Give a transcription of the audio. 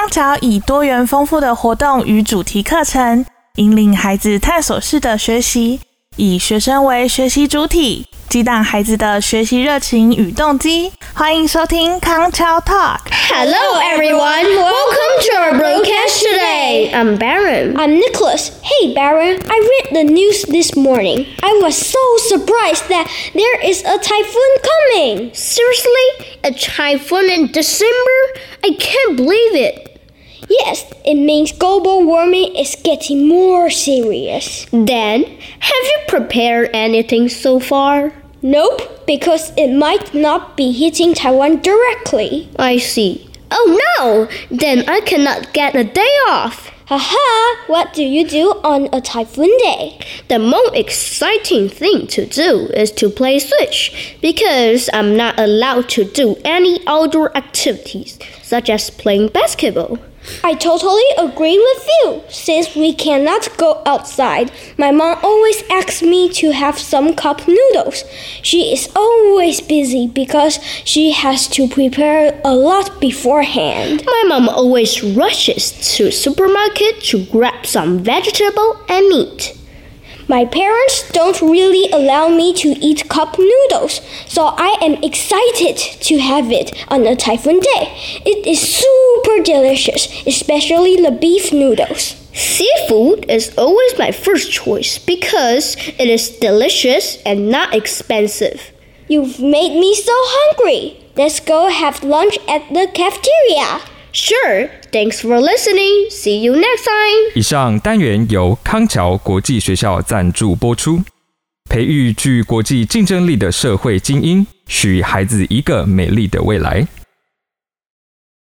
康桥以多元丰富的活动与主题课程，引领孩子探索式的学习，以学生为学习主体。激荡孩子的学习热情与动机。欢迎收听康桥 Talk。 Hello, everyone. Welcome to our broadcast today. I'm Baron. I'm Nicholas. Hey, Baron. I read the news this morning. I was so surprised that there is a typhoon coming. Seriously? A typhoon in December? I can't believe it. Yes, it means global warming is getting more serious. Then, have you prepared anything so far? Nope, because it might not be hitting Taiwan directly. I see. Oh no! Then I cannot get a day off. Haha, what do you do on a typhoon day? The most exciting thing to do is to play Switch because I'm not allowed to do any outdoor activities such as playing basketball. I totally agree with you. Since we cannot go outside, my mom always asks me to have some cup noodles. She is always busy because she has to prepare a lot beforehand. My mom always rushes to supermarket to grab some vegetable and meat. My parents don't really allow me to eat cup noodles, so I am excited to have it on a typhoon day. It is super delicious, especially the beef noodles. Seafood is always my first choice because it is delicious and not expensive. You've made me so hungry. Let's go have lunch at the cafeteria. Sure, thanks for listening. See you next time. 以上单元由康桥国际学校赞助播出，培育具国际竞争力的社会精英，许孩子一个美丽的未来。